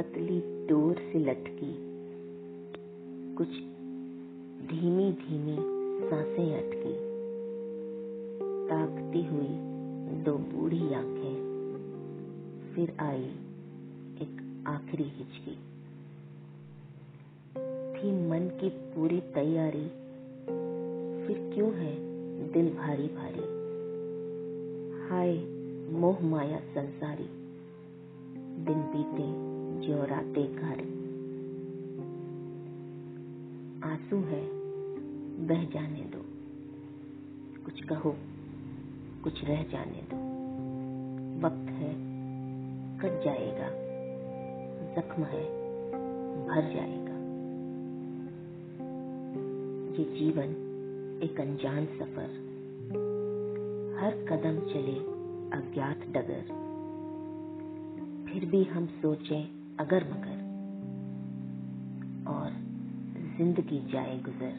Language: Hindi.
पतली डोर से लटकी। कुछ धीमी धीमी साँसें अटकी। ताकती हुई दो बूढ़ी आँखें फिर आई एक आखिरी हिचकी। थी मन की पूरी तैयारी, फिर क्यों है दिल भारी भारी? हाय मोह माया संसारी, दिन बीते जो रातें घर आँसू है, बह जाने दो। कुछ कहो, कुछ रह जाने दो। वक्त है, कट जाएगा। जख्म है, भर जाएगा। ये जीवन एक अनजान सफ़र। हर कदम चले अज्ञात डगर। फिर भी हम सोचें अगर मगर और ज़िंदगी जाए गुजर।